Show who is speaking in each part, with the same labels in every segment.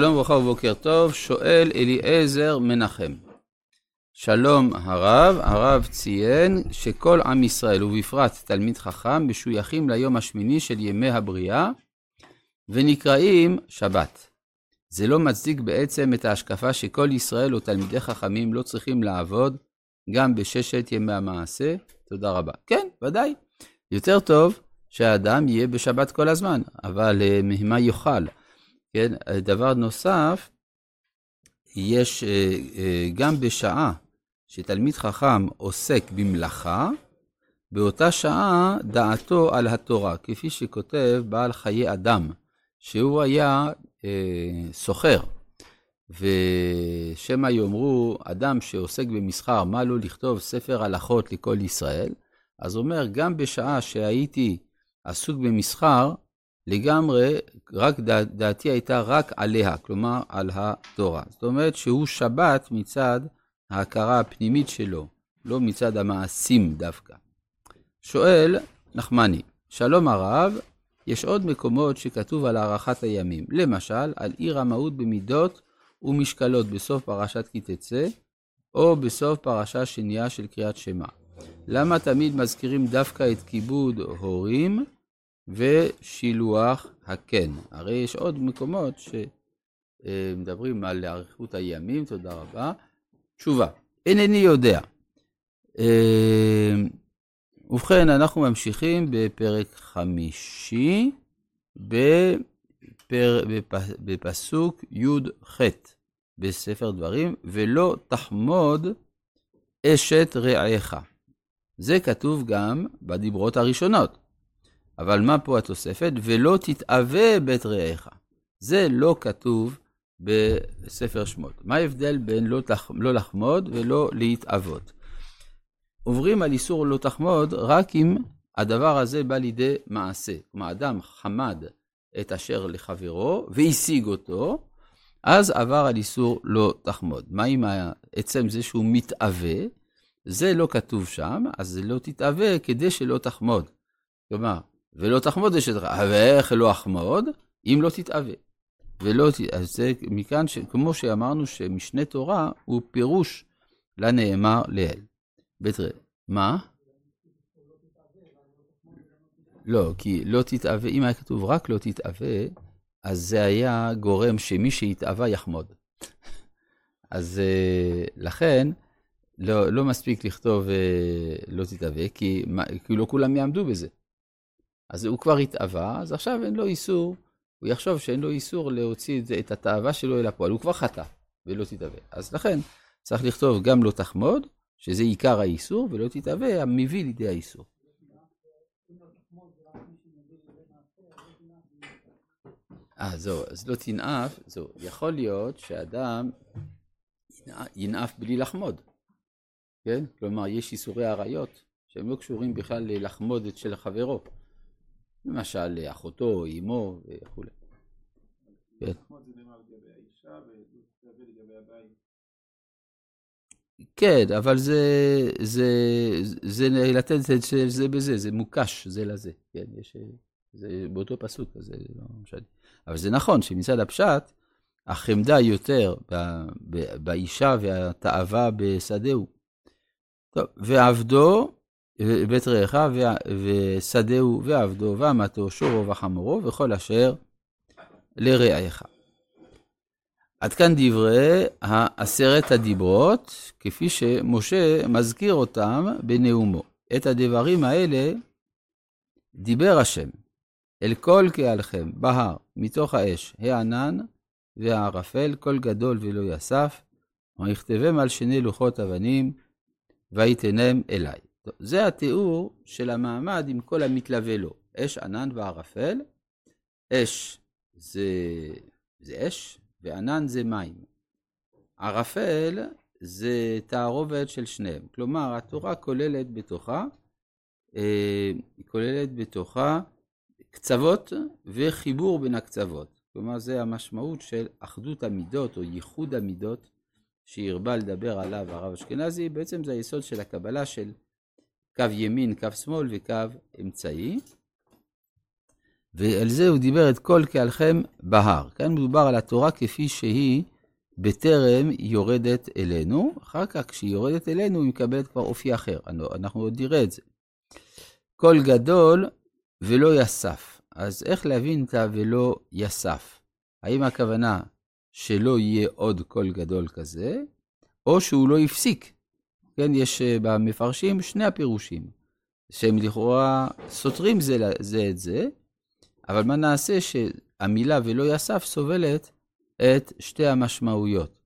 Speaker 1: שלום וברכה ובוקר טוב, שואל אליעזר מנחם. שלום הרב, הרב ציין שכל עם ישראל ובפרט תלמיד חכם משויכים ליום השמיני של ימי הבריאה ונקראים שבת. זה לא מצדיק בעצם את ההשקפה שכל ישראל או תלמידי חכמים לא צריכים לעבוד גם בששת ימי המעשה. תודה רבה. כן, ודאי. יותר טוב שהאדם יהיה בשבת כל הזמן, אבל אה, מה יאכל? כן, דבר נוסף, יש אה, אה, גם בשעה שתלמיד חכם עוסק במלאכה, באותה שעה דעתו על התורה, כפי שכותב בעל חיי אדם, שהוא היה אה, סוחר, ושמא יאמרו, אדם שעוסק במסחר, מה לו לכתוב ספר הלכות לכל ישראל? אז הוא אומר, גם בשעה שהייתי עסוק במסחר, לגמרי, רק דע, דעתי הייתה רק עליה, כלומר על התורה. זאת אומרת שהוא שבת מצד ההכרה הפנימית שלו, לא מצד המעשים דווקא. שואל נחמני, שלום הרב, יש עוד מקומות שכתוב על הארכת הימים, למשל על אי רמאות במידות ומשקלות בסוף פרשת כי תצא, או בסוף פרשה שנייה של קריאת שמע. למה תמיד מזכירים דווקא את כיבוד הורים ושילוח הקן? הרי יש עוד מקומות שמדברים על אריכות הימים, תודה רבה. תשובה, אינני יודע. ובכן, אנחנו ממשיכים בפרק חמישי, בפר, בפ, בפסוק י"ח בספר דברים, ולא תחמוד אשת רעך. זה כתוב גם בדיברות הראשונות. אבל מה פה התוספת? ולא תתאווה בית רעך. זה לא כתוב בספר שמות. מה ההבדל בין לא, תח... לא לחמוד ולא להתאוות? עוברים על איסור לא תחמוד רק אם הדבר הזה בא לידי מעשה. כלומר, אדם חמד את אשר לחברו והשיג אותו, אז עבר על איסור לא תחמוד. מה עם עצם זה שהוא מתאווה? זה לא כתוב שם, אז זה לא תתאווה כדי שלא תחמוד. כלומר, ולא תחמוד אשת רע, ואיך לא אחמוד, אם לא תתאווה. ולא, אז זה מכאן, ש, כמו שאמרנו שמשנה תורה הוא פירוש לנאמר לאל. בית מה? לא, כי לא תתאווה, אם היה כתוב רק לא תתאווה, אז זה היה גורם שמי שיתאווה יחמוד. אז לכן, לא, לא מספיק לכתוב לא תתאווה, כי, כי לא כולם יעמדו בזה. אז הוא כבר התאווה, אז עכשיו אין לו איסור, הוא יחשוב שאין לו איסור להוציא את, את התאווה שלו אל הפועל, הוא כבר חטא ולא תתאווה. אז לכן צריך לכתוב גם לא תחמוד, שזה עיקר האיסור, ולא תתאווה, המביא לידי האיסור. אה, זהו, אז לא תנאף, זהו, יכול להיות שאדם ינאף בלי לחמוד, כן? כלומר, יש איסורי עריות שהם לא קשורים בכלל ללחמוד את של חברו. למשל אחותו, אמו וכולי. כן. כן, אבל זה, זה, זה לתת את זה בזה, זה מוקש זה לזה, כן, יש, זה באותו פסוק, זה לא משנה. אבל זה נכון שמצד הפשט, החמדה יותר באישה והתאווה בשדהו. טוב, ועבדו בית רעך ושדהו ועבדו ואמתו שורו וחמורו וכל אשר לרעך. עד כאן דברי עשרת הדיברות, כפי שמשה מזכיר אותם בנאומו. את הדברים האלה דיבר השם אל כל קהלכם בהר, מתוך האש, הענן והערפל, קול גדול ולא יסף, ויכתבם על שני לוחות אבנים, ויתנם אליי. טוב, זה התיאור של המעמד עם כל המתלווה לו. אש, ענן וערפל. אש זה, זה אש, וענן זה מים. ערפל זה תערובת של שניהם. כלומר, התורה כוללת בתוכה, אה, כוללת בתוכה קצוות וחיבור בין הקצוות. כלומר, זה המשמעות של אחדות המידות או ייחוד המידות שהרבה לדבר עליו הרב אשכנזי. בעצם זה היסוד של הקבלה של קו ימין, קו שמאל וקו אמצעי. ועל זה הוא דיבר את כל קהלכם בהר. כאן מדובר על התורה כפי שהיא בטרם יורדת אלינו, אחר כך כשהיא יורדת אלינו היא מקבלת כבר אופי אחר, אנחנו עוד נראה את זה. קול גדול ולא יסף. אז איך להבין את ה"ולא יסף"? האם הכוונה שלא יהיה עוד קול גדול כזה, או שהוא לא הפסיק? כן, יש אה, במפרשים שני הפירושים, שהם לכאורה סותרים זה, זה את זה, אבל מה נעשה שהמילה ולא יסף סובלת את שתי המשמעויות.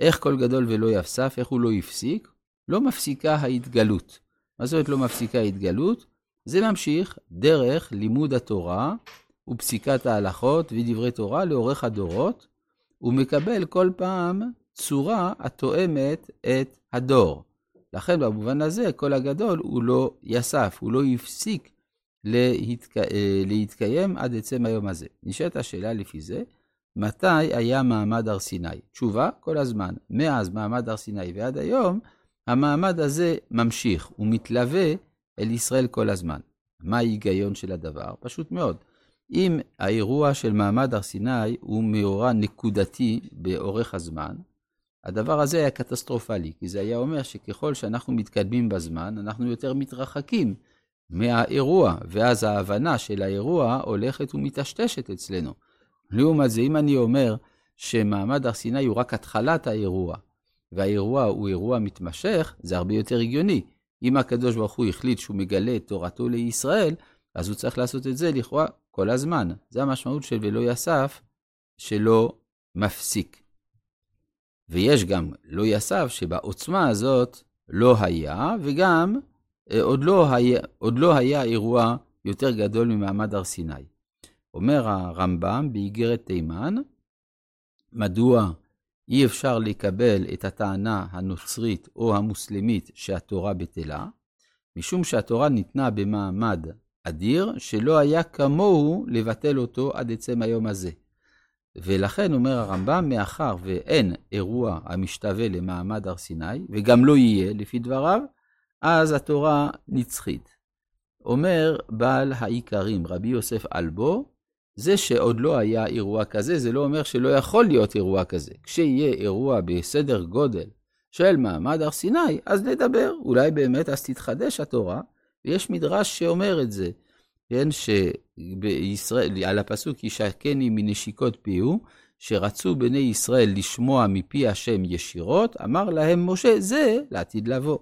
Speaker 1: איך קול גדול ולא יסף, איך הוא לא הפסיק? לא מפסיקה ההתגלות. מה זאת אומרת לא מפסיקה ההתגלות? זה ממשיך דרך לימוד התורה ופסיקת ההלכות ודברי תורה לאורך הדורות, ומקבל כל פעם צורה התואמת את הדור. לכן במובן הזה, כל הגדול הוא לא יסף, הוא לא הפסיק להתק... אה, להתקיים עד עצם היום הזה. נשאלת השאלה לפי זה, מתי היה מעמד הר סיני? תשובה, כל הזמן. מאז מעמד הר סיני ועד היום, המעמד הזה ממשיך, הוא מתלווה אל ישראל כל הזמן. מה ההיגיון של הדבר? פשוט מאוד. אם האירוע של מעמד הר סיני הוא מאורע נקודתי באורך הזמן, הדבר הזה היה קטסטרופלי, כי זה היה אומר שככל שאנחנו מתקדמים בזמן, אנחנו יותר מתרחקים מהאירוע, ואז ההבנה של האירוע הולכת ומטשטשת אצלנו. לעומת זה, אם אני אומר שמעמד הר סיני הוא רק התחלת האירוע, והאירוע הוא אירוע מתמשך, זה הרבה יותר הגיוני. אם הקדוש ברוך הוא החליט שהוא מגלה את תורתו לישראל, אז הוא צריך לעשות את זה לכאורה כל הזמן. זה המשמעות של ולא יסף, שלא מפסיק. ויש גם לא יסף שבעוצמה הזאת לא היה, וגם אה, עוד לא היה, עוד לא היה אירוע יותר גדול ממעמד הר סיני. אומר הרמב"ם באיגרת תימן, מדוע אי אפשר לקבל את הטענה הנוצרית או המוסלמית שהתורה בטלה, משום שהתורה ניתנה במעמד אדיר שלא היה כמוהו לבטל אותו עד עצם היום הזה. ולכן אומר הרמב"ם, מאחר ואין אירוע המשתווה למעמד הר סיני, וגם לא יהיה לפי דבריו, אז התורה נצחית. אומר בעל העיקרים, רבי יוסף אלבו, זה שעוד לא היה אירוע כזה, זה לא אומר שלא יכול להיות אירוע כזה. כשיהיה אירוע בסדר גודל של מעמד הר סיני, אז נדבר, אולי באמת אז תתחדש התורה, ויש מדרש שאומר את זה, כן, שבישראל, על הפסוק ישקני מנשיקות פיהו, שרצו בני ישראל לשמוע מפי השם ישירות, אמר להם משה, זה לעתיד לבוא.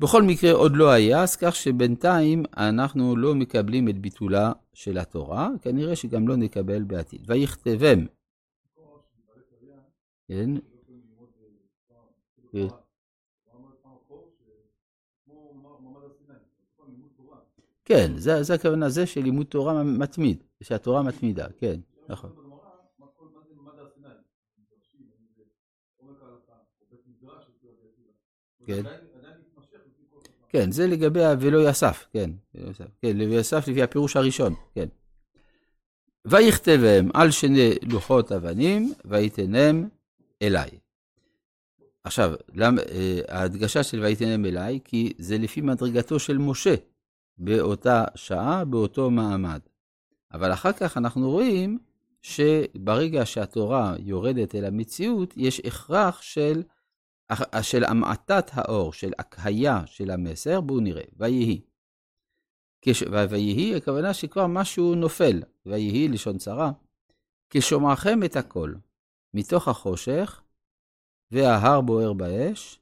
Speaker 1: בכל מקרה עוד לא היה, אז כך שבינתיים אנחנו לא מקבלים את ביטולה של התורה, כנראה שגם לא נקבל בעתיד. ויכתבם. כן. כן, זה, זה הכוונה זה של לימוד תורה מתמיד, שהתורה מתמידה, כן, נכון. כן. כן, זה לגבי ולא יסף, כן, כן, ויסף לפי הפירוש הראשון, כן. ויכתבם על שני לוחות אבנים, ויתנם אליי. עכשיו, למה, אה, ההדגשה של ויתנם אליי, כי זה לפי מדרגתו של משה באותה שעה, באותו מעמד. אבל אחר כך אנחנו רואים שברגע שהתורה יורדת אל המציאות, יש הכרח של של המעטת האור, של הקהיה של המסר, בואו נראה, ויהי. ויהי, הכוונה שכבר משהו נופל, ויהי לשון צרה, כשומעכם את הכל, מתוך החושך, וההר בוער באש,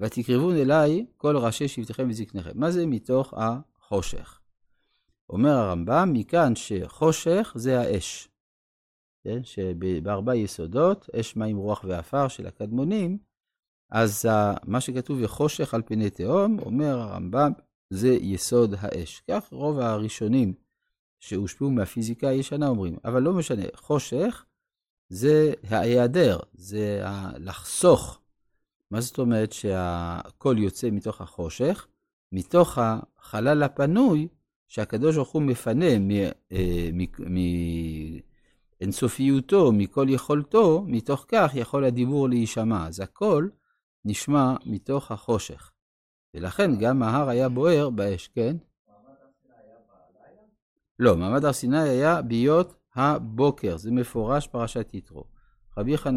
Speaker 1: ותקרבון אליי כל ראשי שבטיכם וזקניכם. מה זה מתוך החושך? אומר הרמב"ם, מכאן שחושך זה האש. כן? שבארבע יסודות, אש, מים, רוח ועפר של הקדמונים, אז מה שכתוב וחושך על פני תהום, אומר הרמב"ם, זה יסוד האש. כך רוב הראשונים שהושפעו מהפיזיקה הישנה אומרים, אבל לא משנה, חושך זה ההיעדר, זה לחסוך. מה זאת אומרת שהכל יוצא מתוך החושך? מתוך החלל הפנוי שהקדוש ברוך הוא מפנה מאינסופיותו, אה, מכל יכולתו, מתוך כך יכול הדיבור להישמע. אז הכל נשמע מתוך החושך. ולכן גם ההר היה בוער באש, כן? לא, מעמד הר סיני היה בהיות הבוקר, זה מפורש פרשת יתרו. רבי חנ...